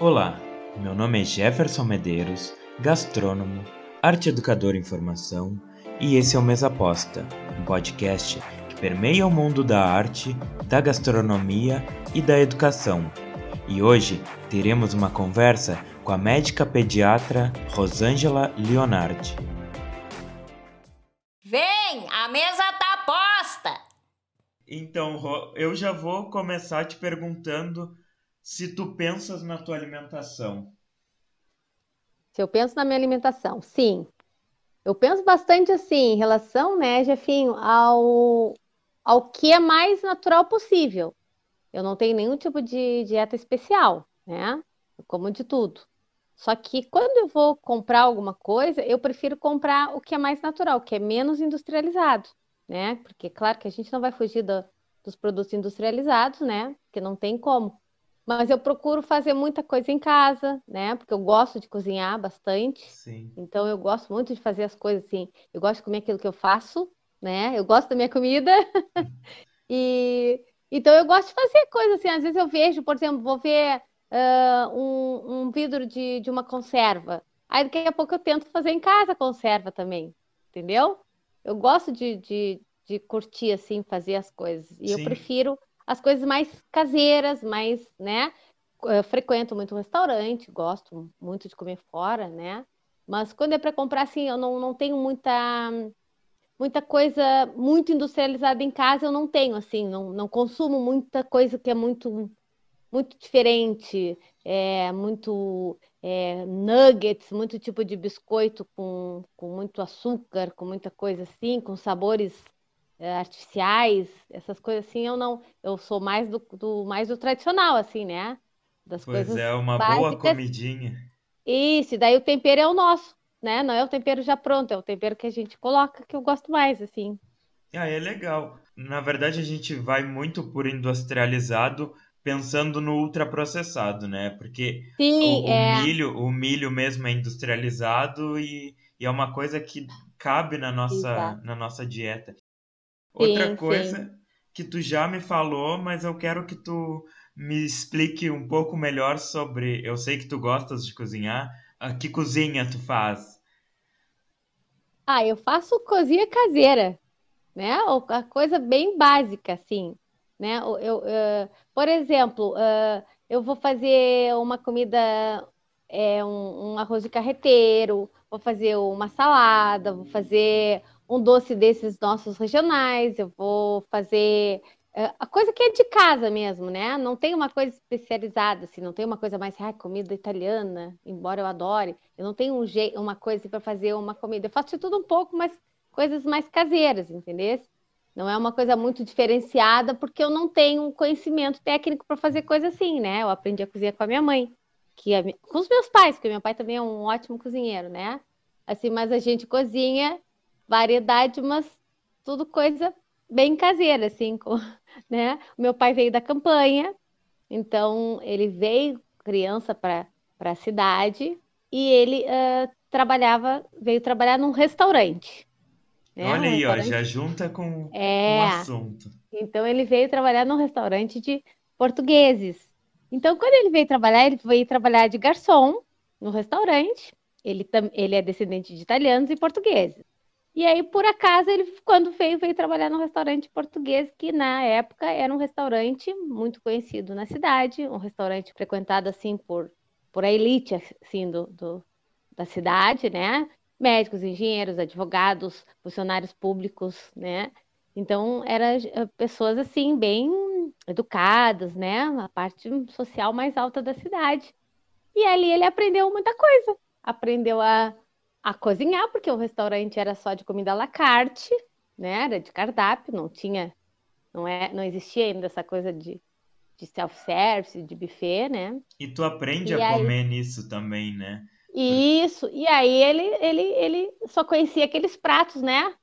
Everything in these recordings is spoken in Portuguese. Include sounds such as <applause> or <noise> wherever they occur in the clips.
Olá, meu nome é Jefferson Medeiros, gastrônomo, arte educador em formação, e esse é o Mesa Aposta, um podcast que permeia o mundo da arte, da gastronomia e da educação. E hoje teremos uma conversa com a médica pediatra Rosângela Leonardi. Vem, a mesa tá posta! Então, eu já vou começar te perguntando se tu pensas na tua alimentação. Se eu penso na minha alimentação, sim. Eu penso bastante assim, em relação, né, Jefinho, ao, ao que é mais natural possível. Eu não tenho nenhum tipo de dieta especial, né? Eu como de tudo. Só que quando eu vou comprar alguma coisa, eu prefiro comprar o que é mais natural, o que é menos industrializado, né? Porque, claro, que a gente não vai fugir do, dos produtos industrializados, né? Porque não tem como. Mas eu procuro fazer muita coisa em casa, né? Porque eu gosto de cozinhar bastante. Sim. Então eu gosto muito de fazer as coisas assim. Eu gosto de comer aquilo que eu faço, né? Eu gosto da minha comida. <laughs> e então eu gosto de fazer coisas assim. Às vezes eu vejo, por exemplo, vou ver uh, um, um vidro de, de uma conserva. Aí daqui a pouco eu tento fazer em casa a conserva também, entendeu? Eu gosto de, de, de curtir assim, fazer as coisas. E Sim. eu prefiro as coisas mais caseiras, mais, né? Eu frequento muito restaurante, gosto muito de comer fora, né? Mas quando é para comprar, assim, eu não, não tenho muita muita coisa muito industrializada em casa, eu não tenho, assim, não, não consumo muita coisa que é muito muito diferente, é, muito é, nuggets, muito tipo de biscoito com, com muito açúcar, com muita coisa assim, com sabores artificiais, essas coisas assim, eu não, eu sou mais do, do mais do tradicional, assim, né? Das pois coisas é, uma básicas. boa comidinha. Isso, e daí o tempero é o nosso, né? Não é o tempero já pronto, é o tempero que a gente coloca que eu gosto mais, assim. Ah, é legal. Na verdade, a gente vai muito por industrializado, pensando no ultraprocessado, né? Porque Sim, o, o é... milho, o milho mesmo é industrializado e, e, é uma coisa que cabe na nossa, na nossa dieta. Outra sim, coisa sim. que tu já me falou, mas eu quero que tu me explique um pouco melhor sobre. Eu sei que tu gostas de cozinhar. Que cozinha tu faz? Ah, eu faço cozinha caseira, né? A coisa bem básica, assim, né? Eu, eu uh, por exemplo, uh, eu vou fazer uma comida, é, um, um arroz de carreteiro, vou fazer uma salada, vou fazer um doce desses nossos regionais, eu vou fazer uh, a coisa que é de casa mesmo, né? Não tem uma coisa especializada, assim, não tem uma coisa mais, ah, comida italiana, embora eu adore, eu não tenho um jeito, uma coisa para fazer uma comida, eu faço de tudo um pouco, mas coisas mais caseiras, entendeu? Não é uma coisa muito diferenciada, porque eu não tenho conhecimento técnico para fazer coisa assim, né? Eu aprendi a cozinhar com a minha mãe, que é, com os meus pais, porque meu pai também é um ótimo cozinheiro, né? Assim, mas a gente cozinha variedade, mas tudo coisa bem caseira, assim, com, <laughs> né? O meu pai veio da campanha, então ele veio criança para a cidade e ele uh, trabalhava, veio trabalhar num restaurante. Né? Olha um aí, ó, já junta com é, o assunto. Então ele veio trabalhar num restaurante de portugueses. Então, quando ele veio trabalhar, ele veio trabalhar de garçom no restaurante. Ele, ele é descendente de italianos e portugueses. E aí, por acaso, ele, quando veio, veio trabalhar num restaurante português, que na época era um restaurante muito conhecido na cidade, um restaurante frequentado, assim, por, por a elite, assim, do, do da cidade, né? Médicos, engenheiros, advogados, funcionários públicos, né? Então, eram eh, pessoas, assim, bem educadas, né? A parte social mais alta da cidade. E ali ele aprendeu muita coisa. Aprendeu a a cozinhar, porque o restaurante era só de comida à la carte, né? Era de cardápio, não tinha, não é, não existia ainda essa coisa de, de self-service, de buffet, né? E tu aprende e a aí... comer nisso também, né? Isso, e aí ele, ele, ele só conhecia aqueles pratos, né?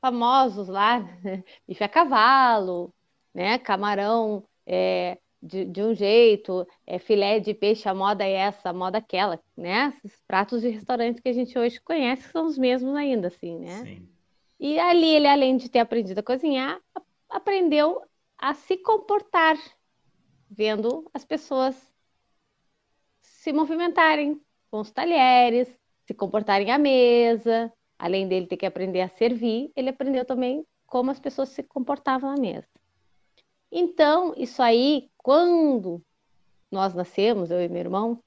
Famosos lá, <laughs> bife a cavalo, né? Camarão, é, de, de um jeito, é, filé de peixe, a moda é essa, a moda é aquela, né? Esses pratos de restaurante que a gente hoje conhece são os mesmos ainda, assim, né? Sim. E ali ele, além de ter aprendido a cozinhar, aprendeu a se comportar, vendo as pessoas se movimentarem com os talheres, se comportarem à mesa. Além dele ter que aprender a servir, ele aprendeu também como as pessoas se comportavam à mesa. Então, isso aí, quando nós nascemos, eu e meu irmão,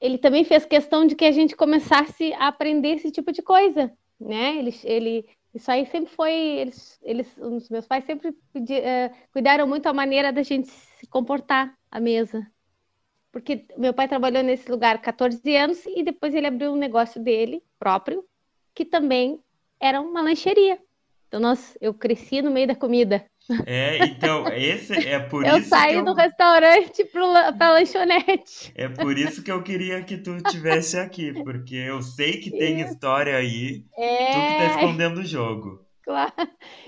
ele também fez questão de que a gente começasse a aprender esse tipo de coisa, né? Ele, ele isso aí sempre foi, eles, eles, os meus pais sempre pedi, uh, cuidaram muito a maneira da gente se comportar à mesa. Porque meu pai trabalhou nesse lugar 14 anos e depois ele abriu um negócio dele próprio, que também era uma lancheria. Então, nós, eu cresci no meio da comida. É, então, esse é por eu isso saí que eu... do restaurante para a lanchonete. É por isso que eu queria que tu tivesse aqui, porque eu sei que tem história aí, é... tu que tá escondendo o jogo. Claro.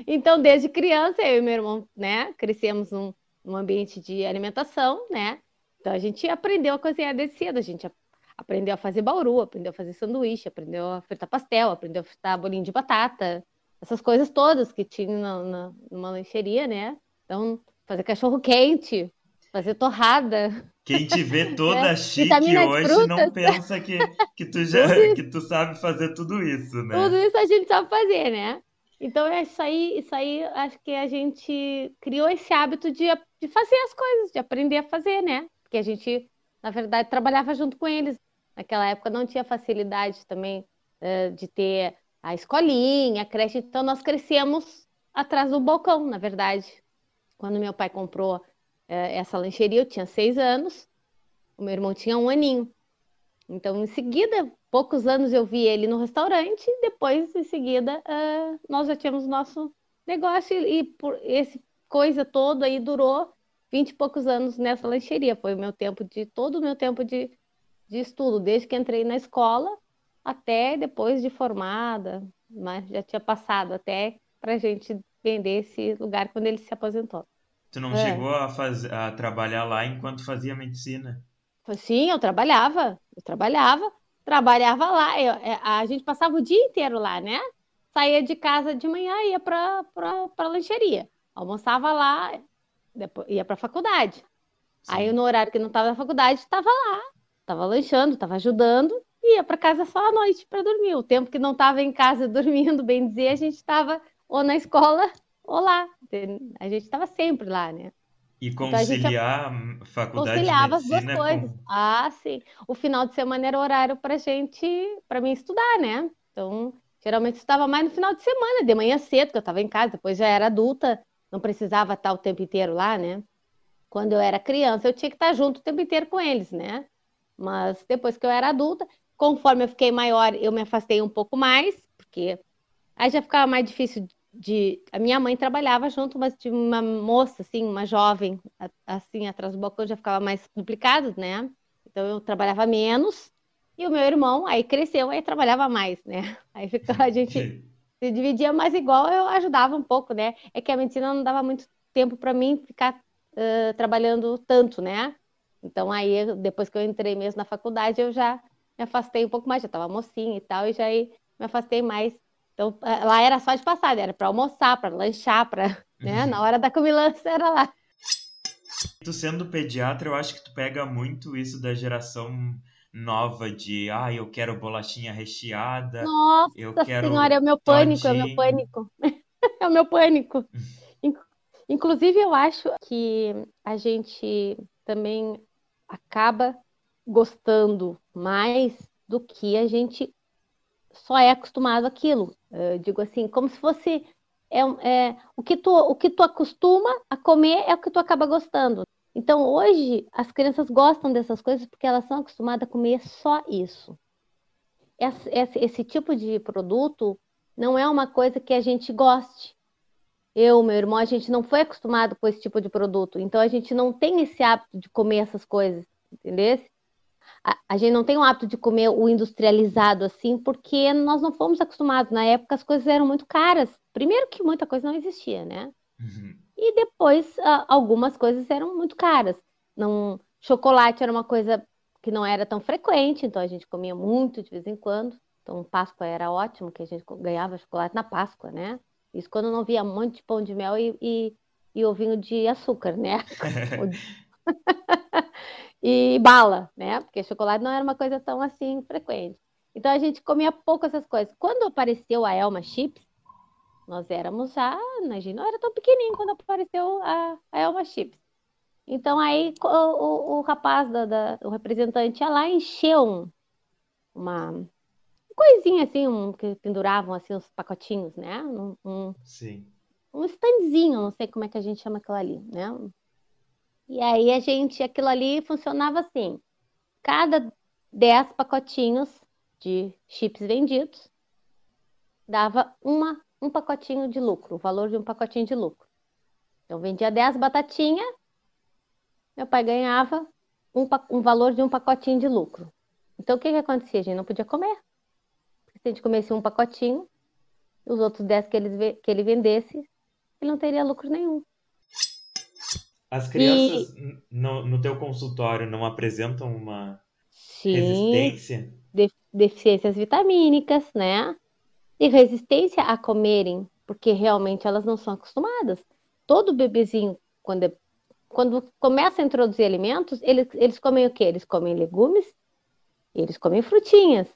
Então, desde criança, eu e meu irmão, né, crescemos num, num ambiente de alimentação, né? Então, a gente aprendeu a cozinhar desde cedo, a gente aprendeu a fazer bauru, aprendeu a fazer sanduíche, aprendeu a fritar pastel, aprendeu a fritar bolinho de batata, essas coisas todas que tinha na, na, numa lancheria, né? Então, fazer cachorro quente, fazer torrada. Quem te vê <laughs> toda é, chique hoje não pensa que, que, tu já, que tu sabe fazer tudo isso, né? Tudo isso a gente sabe fazer, né? Então, é isso aí, isso aí, acho que a gente criou esse hábito de, de fazer as coisas, de aprender a fazer, né? Porque a gente, na verdade, trabalhava junto com eles. Naquela época não tinha facilidade também uh, de ter a escolinha, a creche. Então, nós crescemos atrás do balcão, na verdade. Quando meu pai comprou é, essa lancheria, eu tinha seis anos, o meu irmão tinha um aninho. Então, em seguida, poucos anos eu vi ele no restaurante, depois, em seguida, uh, nós já tínhamos nosso negócio, e, e por esse coisa todo aí durou vinte e poucos anos nessa lancheria. Foi o meu tempo de, todo o meu tempo de, de estudo, desde que entrei na escola até depois de formada, mas já tinha passado até para a gente vender esse lugar quando ele se aposentou. Tu não é. chegou a, fazer, a trabalhar lá enquanto fazia medicina? Sim, eu trabalhava, eu trabalhava, trabalhava lá, eu, é, a gente passava o dia inteiro lá, né? Saía de casa de manhã, ia para a lancheria, almoçava lá, depois, ia para a faculdade. Sim. Aí no horário que não estava na faculdade, estava lá, estava lanchando, estava ajudando, ia para casa só à noite para dormir. O tempo que não estava em casa <laughs> dormindo, bem dizer, a gente estava ou na escola ou lá. A gente estava sempre lá, né? E conciliar então, a gente faculdade conciliava de medicina as duas coisas. Com... Ah, sim. O final de semana era horário para gente, para mim estudar, né? Então, geralmente estava mais no final de semana, de manhã cedo, que eu estava em casa, depois já era adulta, não precisava estar o tempo inteiro lá, né? Quando eu era criança, eu tinha que estar junto o tempo inteiro com eles, né? Mas depois que eu era adulta, Conforme eu fiquei maior, eu me afastei um pouco mais, porque aí já ficava mais difícil de. A minha mãe trabalhava junto, mas de uma moça, assim, uma jovem, assim, atrás do balcão já ficava mais complicado, né? Então eu trabalhava menos. E o meu irmão aí cresceu, aí trabalhava mais, né? <laughs> Aí ficava, a gente se dividia, mas igual eu ajudava um pouco, né? É que a medicina não dava muito tempo para mim ficar uh, trabalhando tanto, né? Então aí, depois que eu entrei mesmo na faculdade, eu já me afastei um pouco mais, já estava mocinha e tal, e já me afastei mais. Então, é, lá era só de passada, era para almoçar, para lanchar, para, né? Uhum. Na hora da comilança era lá. Tu sendo pediatra, eu acho que tu pega muito isso da geração nova de, ah, eu quero bolachinha recheada. Nossa eu quero senhora, é o meu pânico, todinho. é o meu pânico. é o meu pânico. <laughs> Inclusive, eu acho que a gente também acaba gostando mais do que a gente só é acostumado àquilo. Eu digo assim, como se fosse é, é, o, que tu, o que tu acostuma a comer é o que tu acaba gostando. Então, hoje, as crianças gostam dessas coisas porque elas são acostumadas a comer só isso. Esse, esse, esse tipo de produto não é uma coisa que a gente goste. Eu, meu irmão, a gente não foi acostumado com esse tipo de produto. Então, a gente não tem esse hábito de comer essas coisas, entendeu? A, a, gente não tem o hábito de comer o industrializado assim, porque nós não fomos acostumados. Na época as coisas eram muito caras. Primeiro que muita coisa não existia, né? Uhum. E depois algumas coisas eram muito caras. Não, chocolate era uma coisa que não era tão frequente, então a gente comia muito de vez em quando. Então Páscoa era ótimo, que a gente ganhava chocolate na Páscoa, né? Isso quando não via um monte de pão de mel e, e, e ovinho de açúcar, né? <laughs> e bala, né? Porque chocolate não era uma coisa tão assim frequente. Então a gente comia pouco essas coisas. Quando apareceu a Elma Chips, nós éramos já, imagina, não era tão pequenininho quando apareceu a, a Elma Chips. Então aí o, o, o rapaz, da, da, o representante ia lá encheu um, uma coisinha assim, um, que penduravam assim os pacotinhos, né? Um, um, Sim. um standzinho, não sei como é que a gente chama aquilo ali, né? E aí a gente, aquilo ali funcionava assim: cada 10 pacotinhos de chips vendidos dava uma, um pacotinho de lucro, o valor de um pacotinho de lucro. Então vendia 10 batatinhas, meu pai ganhava um, um valor de um pacotinho de lucro. Então o que, que acontecia? A gente não podia comer. Porque se a gente comesse um pacotinho, os outros 10 que ele, que ele vendesse, ele não teria lucro nenhum. As crianças e... no, no teu consultório não apresentam uma Sim, resistência? De, deficiências vitamínicas, né? E resistência a comerem, porque realmente elas não são acostumadas. Todo bebezinho, quando, é, quando começa a introduzir alimentos, eles, eles comem o quê? Eles comem legumes, eles comem frutinhas.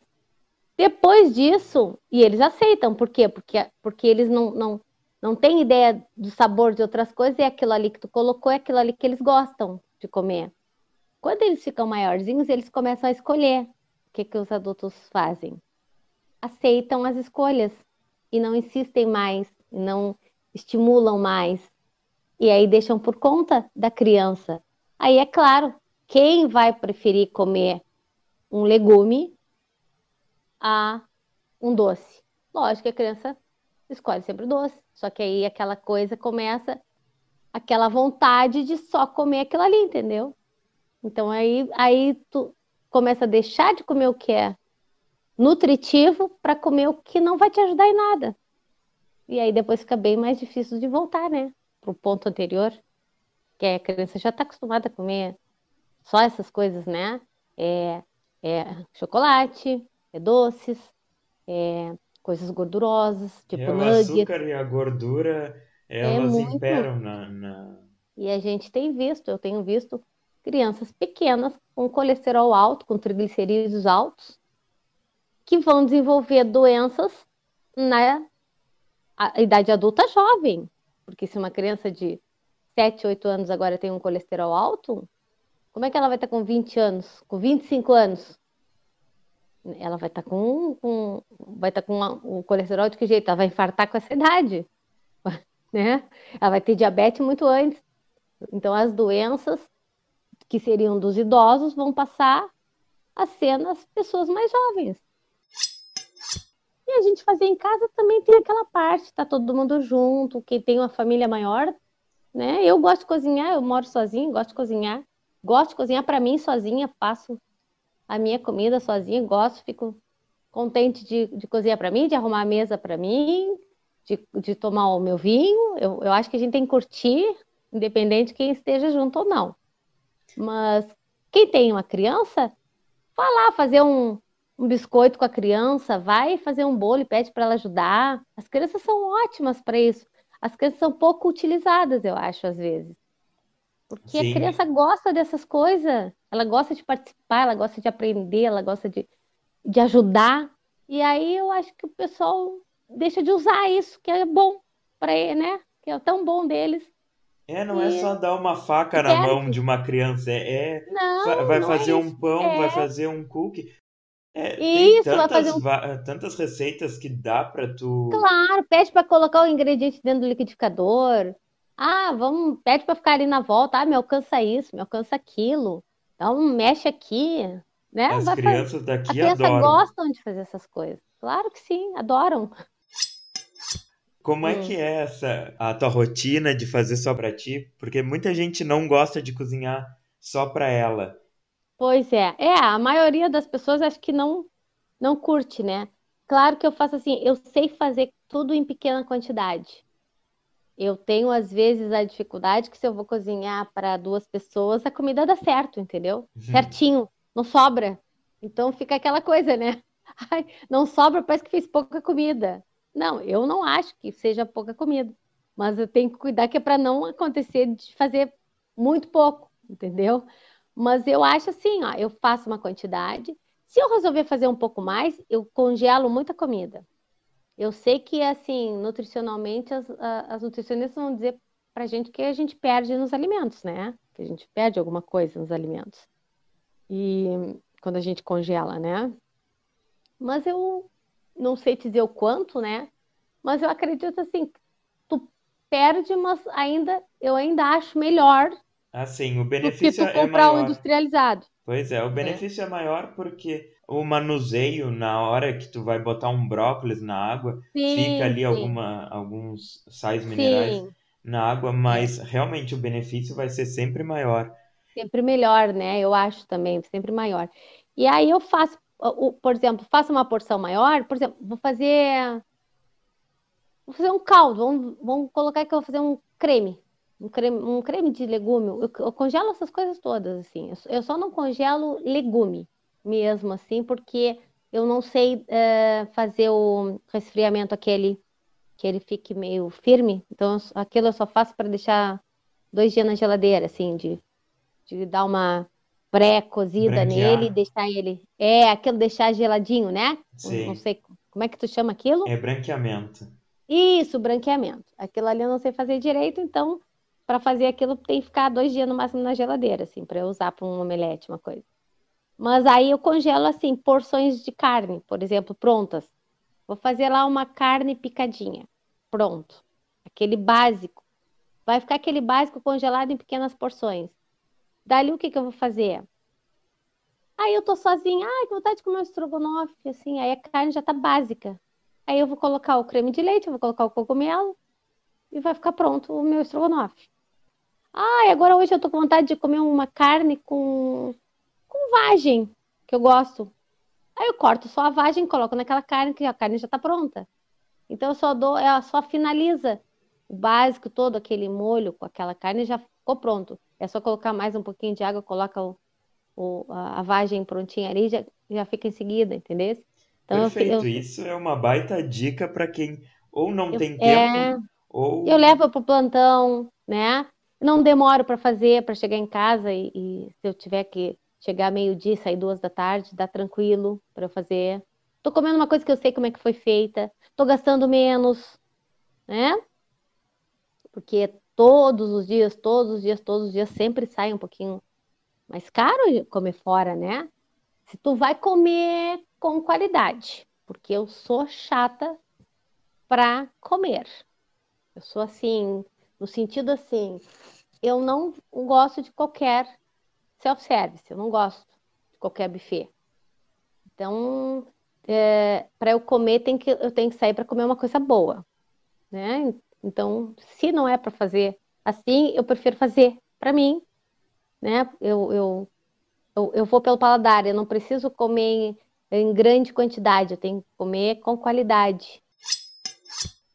Depois disso, e eles aceitam, por quê? Porque, porque eles não, não, não tem ideia do sabor de outras coisas, e aquilo ali que tu colocou é aquilo ali que eles gostam de comer. Quando eles ficam maiorzinhos, eles começam a escolher. O que, que os adultos fazem? Aceitam as escolhas e não insistem mais, não estimulam mais. E aí deixam por conta da criança. Aí é claro, quem vai preferir comer um legume a um doce? Lógico que a criança escolhe sempre o doce. Só que aí aquela coisa começa, aquela vontade de só comer aquilo ali, entendeu? Então aí, aí tu começa a deixar de comer o que é nutritivo para comer o que não vai te ajudar em nada. E aí depois fica bem mais difícil de voltar, né? Para o ponto anterior, que a criança já está acostumada a comer só essas coisas, né? É, é chocolate, é doces, é coisas gordurosas, tipo é, o nuggets. açúcar e a gordura, É elas muito. imperam na, na... E a gente tem visto, eu tenho visto crianças pequenas com colesterol alto, com triglicerídeos altos, que vão desenvolver doenças na idade adulta jovem. Porque se uma criança de 7, 8 anos agora tem um colesterol alto, como é que ela vai estar com 20 anos, com 25 anos? Ela vai estar com, com vai estar com a- o colesterol de que jeito? Ela vai infartar com essa idade, <laughs> né? Ela vai ter diabetes muito antes. Então as doenças que seriam dos idosos vão passar a ser nas pessoas mais jovens. E a gente fazer em casa também tem aquela parte, tá todo mundo junto, quem tem uma família maior, né? Eu gosto de cozinhar, eu moro sozinha, gosto de cozinhar. Gosto de cozinhar para mim sozinha, faço a minha comida sozinha, gosto, fico contente de, de cozinhar para mim, de arrumar a mesa para mim, de, de tomar o meu vinho. Eu, eu acho que a gente tem que curtir, independente de quem esteja junto ou não. Mas quem tem uma criança, vai lá fazer um, um biscoito com a criança, vai fazer um bolo e pede para ela ajudar. As crianças são ótimas para isso. As crianças são pouco utilizadas, eu acho, às vezes. Porque Sim. a criança gosta dessas coisas, ela gosta de participar, ela gosta de aprender, ela gosta de, de ajudar. E aí eu acho que o pessoal deixa de usar isso, que é bom para ele, né? Que é tão bom deles. É, não é E- só dar uma faca na Quero mão de uma criança, é, é Não, vai não fazer é um pão, É. vai fazer um cookie. É, tem Isso, vai tantas, fazer um- tantas receitas que dá para tu. Claro, pede para colocar o ingrediente dentro do liquidificador. Ah, vamos, pede para ficar ali na volta. Ah, me alcança isso, me alcança aquilo. Então, mexe aqui, né? As Vai fazer. crianças A daqui criança adoram. gostam de fazer essas coisas. Claro que sim, adoram. Como é Hum. que é essa a tua rotina de fazer só pra ti? Porque muita gente não gosta de cozinhar só pra ela. Pois é, é, a maioria das pessoas acho que não não curte, né? Claro que eu faço assim, eu sei fazer tudo em pequena quantidade. Eu tenho às vezes a dificuldade que se eu vou cozinhar para duas pessoas, a comida dá certo, entendeu? Uhum. Certinho, não sobra. Então fica aquela coisa, né? <laughs> Ai, não sobra, parece que fez pouca comida. Não, eu não acho que seja pouca comida, mas eu tenho que cuidar que é para não acontecer de fazer muito pouco, entendeu? Mas eu acho assim, ó, eu faço uma quantidade. Se eu resolver fazer um pouco mais, eu congelo muita comida. Eu sei que, assim, nutricionalmente, as, as nutricionistas vão dizer pra gente que a gente perde nos alimentos, né? Que a gente perde alguma coisa nos alimentos. E quando a gente congela, né? Mas eu não sei te dizer o quanto, né? Mas eu acredito assim, tu perde, mas ainda eu ainda acho melhor Assim, o benefício do que tu é comprar o maior. industrializado. Pois é, o benefício é. maior porque o manuseio, na hora que tu vai botar um brócolis na água, Sim, fica ali sim, alguma, alguns sais minerais sim. na água, É. mas realmente o benefício vai ser sempre maior. Sempre melhor, né? Eu acho também, sempre maior. E aí eu faço, por exemplo, faço uma porção maior, por exemplo, vou fazer, vou fazer um caldo, vamos, vamos colocar que eu vou fazer um creme, um creme, um creme de legume. Eu, eu congelo essas coisas todas, assim. Eu, só- eu só não congelo legume mesmo, assim, porque eu não sei eh, fazer o resfriamento aquele que ele fique meio firme. Então, eu aquilo eu só faço para deixar dois dias na geladeira, assim, de de dar uma pré-cozida nele e deixar ele. É, aquilo deixar geladinho, né? Não, não Sim, sei como é que tu chama aquilo. é branqueamento. Isso, branqueamento. Aquilo ali eu não sei fazer direito, então, para fazer aquilo tem que ficar dois dias no máximo na geladeira, assim, para eu usar para um omelete, uma coisa. Mas aí eu congelo, assim, porções de carne, por exemplo, prontas. Vou fazer lá uma carne picadinha. Pronto. Aquele básico. Vai ficar aquele básico congelado em pequenas porções. Dali o que que eu vou fazer? Aí eu tô sozinha, ai, que vontade de comer um estrogonofe, assim, aí a carne já tá básica. Aí eu vou colocar o creme de leite, eu vou colocar o cogumelo e vai ficar pronto o meu estrogonofe. Ai, agora hoje eu tô com vontade de comer uma carne com, com vagem, que eu gosto. Aí eu corto só a vagem, coloco naquela carne, que a carne já tá pronta. Então eu só dou, ela só finaliza o básico todo, aquele molho com aquela carne já ficou pronto. É só colocar mais um pouquinho de água, coloca o, o- a vagem prontinha ali, já, já fica em seguida, entendeu? Então eu, Perfeito, eu, isso é uma baita dica para quem ou não eu, tem é, tempo ou eu levo para o plantão, né? Não demoro para fazer, para chegar em casa e, e se eu tiver que chegar meio-dia, e sair duas da tarde, dá tranquilo para eu fazer. Tô comendo uma coisa que eu sei como é que foi feita, tô gastando menos, né? Porque todos os dias, todos os dias, todos os dias sempre sai um pouquinho mais caro comer fora, né? Se tu vai comer com qualidade, porque eu sou chata para comer. Eu sou assim, no sentido assim, eu não gosto de qualquer self-service, eu não gosto de qualquer buffet. Então, para eu comer, tem que, eu tenho que sair para comer uma coisa boa, né? Então, se não é para fazer assim, eu prefiro fazer para mim, né? Eu, eu, eu, eu vou pelo paladar, eu não preciso comer em, em grande quantidade, eu tenho que comer com qualidade.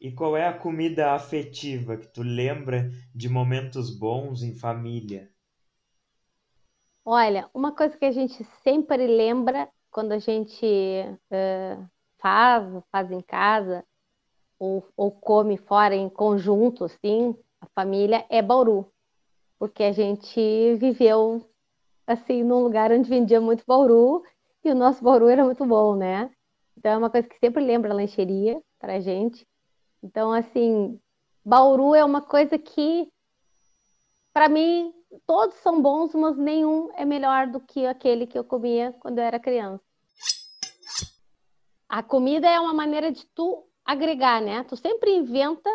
E qual é a comida afetiva que tu lembra de momentos bons em família? Olha, uma coisa que a gente sempre lembra quando a gente eh, faz, faz em casa, ou, ou come fora em conjunto, assim, a família, é Bauru. Porque a gente viveu, assim, num lugar onde vendia muito Bauru, e o nosso Bauru era muito bom, né? Então é uma coisa que sempre lembra a lancheria pra gente. Então, assim, Bauru é uma coisa que, para mim, todos são bons, mas nenhum é melhor do que aquele que eu comia quando eu era criança. A comida é uma maneira de tu agregar, né? Tu sempre inventa,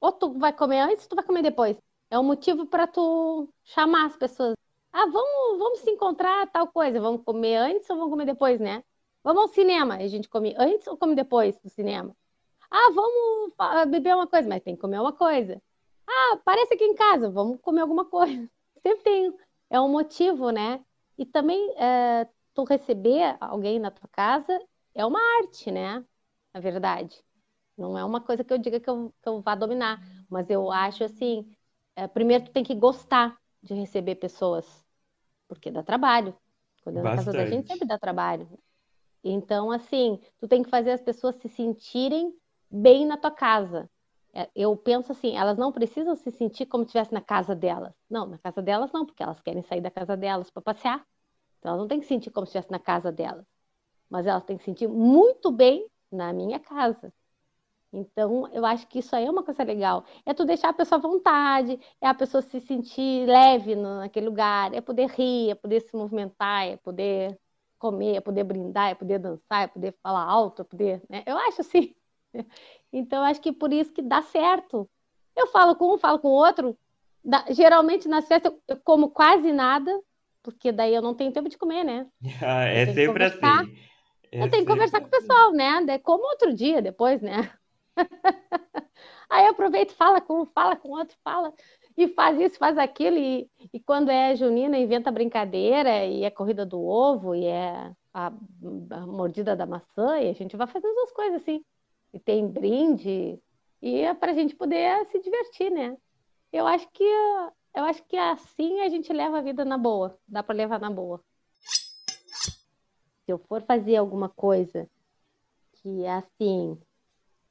ou tu vai comer antes, ou tu vai comer depois. É um motivo para tu chamar as pessoas. Ah, vamos, vamos se encontrar tal coisa. Vamos comer antes ou vamos comer depois, né? Vamos ao cinema. A gente come antes ou come depois do cinema? Ah, vamos beber uma coisa, mas tem que comer uma coisa. Ah, aparece aqui em casa, vamos comer alguma coisa. <laughs> Sempre tem, é um motivo, né? E também é, tu receber alguém na tua casa é uma arte, né? Na verdade. Não é uma coisa que eu diga que eu, que eu vá dominar, mas eu acho assim, é, primeiro tu tem que gostar de receber pessoas, porque dá trabalho. Quando é na casa da gente, sempre dá trabalho. Então, assim, tu tem que fazer as pessoas se sentirem bem na tua casa. É, eu penso assim, elas não precisam se sentir como se estivesse na casa delas. Não, na casa delas não, porque elas querem sair da casa delas para passear. Então elas não têm que sentir como se estivesse na casa delas. Mas elas têm que sentir muito bem na minha casa. Então, eu acho que isso aí é uma coisa legal. É tu deixar a pessoa à vontade, é a pessoa se sentir leve naquele lugar, é poder rir, é poder se movimentar, é poder comer, é poder brindar, é poder dançar, é poder falar alto, é poder. Né? Eu acho assim. <laughs> Então, acho que por isso que dá certo. Eu falo com um, falo com o outro. geralmente nas festas eu como quase nada, porque daí eu não tenho tempo de comer, né? <laughs> Ah, é sempre assim. É eu tenho que conversar com o pessoal, né? Como outro dia depois, né? <laughs> Aí eu aproveito, fala com um, fala com outro, fala e faz isso, faz aquilo. E, e quando é junina, inventa brincadeira, e é corrida do ovo, e é a, a mordida da maçã, e a gente vai fazendo essas coisas assim e tem brinde, e é para a gente poder se divertir, né? Eu acho que eu acho que assim a gente leva a vida na boa, dá para levar na boa. Se eu for fazer alguma coisa que é assim,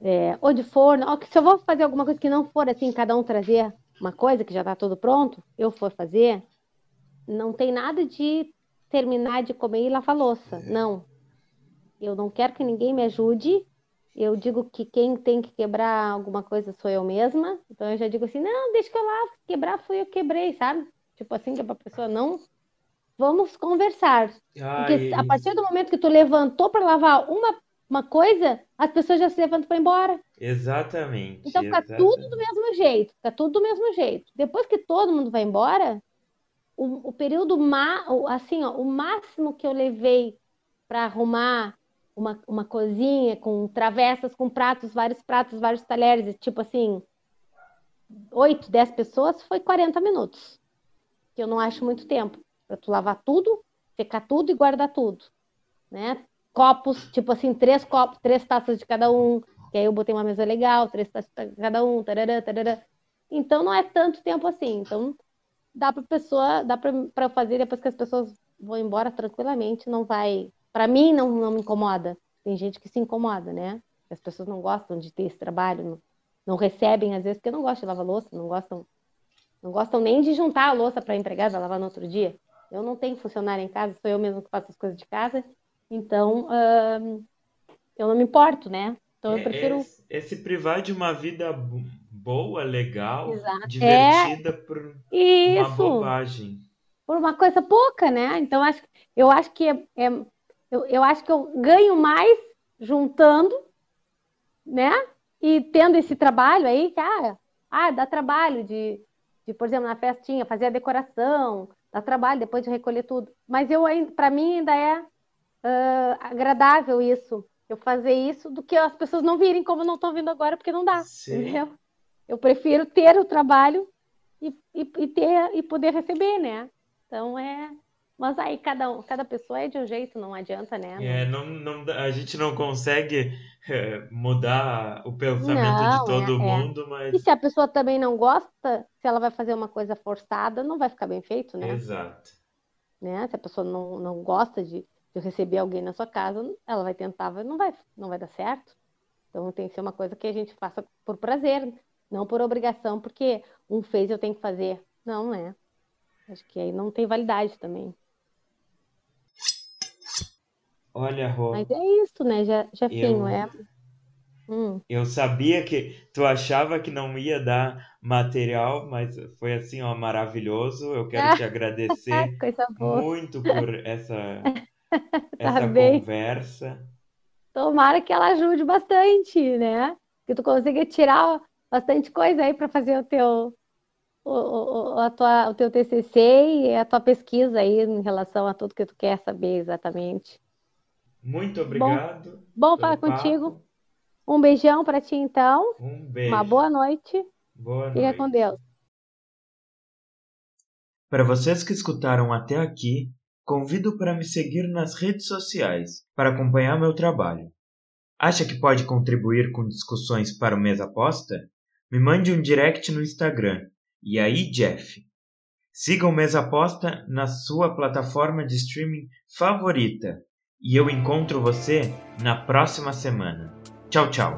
é, ou de forno, ou que se eu vou fazer alguma coisa que não for assim, cada um trazer uma coisa que já está tudo pronto, eu for fazer, não tem nada de terminar de comer e lavar louça, não. Eu não quero que ninguém me ajude eu digo que quem tem que quebrar alguma coisa sou eu mesma. Então eu já digo assim, não, deixa que eu lá quebrar, fui eu que quebrei, sabe? Tipo assim, que é pra pessoa não. Vamos conversar. Porque a partir do momento que tu levantou para lavar uma, uma coisa, as pessoas já se levantam para ir embora. Exatamente. Então fica exatamente. tudo do mesmo jeito, fica tudo do mesmo jeito. Depois que todo mundo vai embora, o, o período, ma, assim, ó, o máximo que eu levei para arrumar uma, uma cozinha com travessas, com pratos, vários pratos, vários talheres, tipo assim, 8, 10 pessoas, foi 40 minutos. Que eu não acho muito tempo. Para tu lavar tudo, secar tudo e guardar tudo. Né? Copos, tipo assim, três copos, três taças de cada um. Que aí eu botei uma mesa legal, três taças de cada um, tarará, tarará. Então não é tanto tempo assim. Então dá para pessoa, dá para fazer depois que as pessoas vão embora tranquilamente, não vai para mim não, não me incomoda. Tem gente que se incomoda, né? As pessoas não gostam de ter esse trabalho, não, não recebem às vezes porque não gostam de lavar louça, não gostam, não gostam nem de juntar a louça para empregada lavar no outro dia. Eu não tenho funcionário em casa, sou eu mesmo que faço as coisas de casa, então hum, eu não me importo, né? Então eu é, prefiro. Esse, esse privar de uma vida boa, legal, Exato. divertida é... por Isso. uma bobagem. Por uma coisa pouca, né? Então acho, eu acho que é, é eu, eu acho que eu ganho mais juntando, né? E tendo esse trabalho aí, cara, ah, ah, dá trabalho de, de, por exemplo, na festinha, fazer a decoração, dá trabalho depois de recolher tudo. Mas eu para mim ainda é uh, agradável isso, eu fazer isso, do que as pessoas não virem como não estão vindo agora, porque não dá, Sim. entendeu? Eu prefiro ter o trabalho e, e, e, ter e poder receber, né? Então é mas aí cada, cada pessoa é de um jeito, não adianta, né? É, não, não, a gente não consegue é, mudar o pensamento não, de todo é, é. mundo, é. mas. E se a pessoa também não gosta, se ela vai fazer uma coisa forçada, não vai ficar bem feito, né? Exato. Né? Se a pessoa não, não gosta de, de receber alguém na sua casa, ela vai tentar, não vai, não vai dar certo. Então tem que ser uma coisa que a gente faça por prazer, não por obrigação, porque um fez eu tenho que fazer. Não, né? Acho que aí não tem validade também. Olha, Rô. Mas é isso, né, Jefinho? Eu... É... Hum. Eu sabia que tu achava que não ia dar material, mas foi assim, ó, maravilhoso. Eu quero <laughs> te agradecer <laughs> muito por essa, <laughs> tá essa conversa. Tomara que ela ajude bastante, né? Que tu consiga tirar bastante coisa aí para fazer o teu, o, o, a tua, o teu TCC e a tua pesquisa aí em relação a tudo que tu quer saber exatamente. Muito obrigado. Bom, bom falar papo. contigo. Um beijão para ti, então. Um beijo. Uma boa noite. Boa Fica noite. com Deus. Para vocês que escutaram até aqui, convido para me seguir nas redes sociais para acompanhar meu trabalho. Acha que pode contribuir com discussões para o Mesa Aposta? Me mande um direct no Instagram. E aí, Jeff? Siga o Mesa Aposta na sua plataforma de streaming favorita e eu encontro você na próxima semana. Tchau, tchau!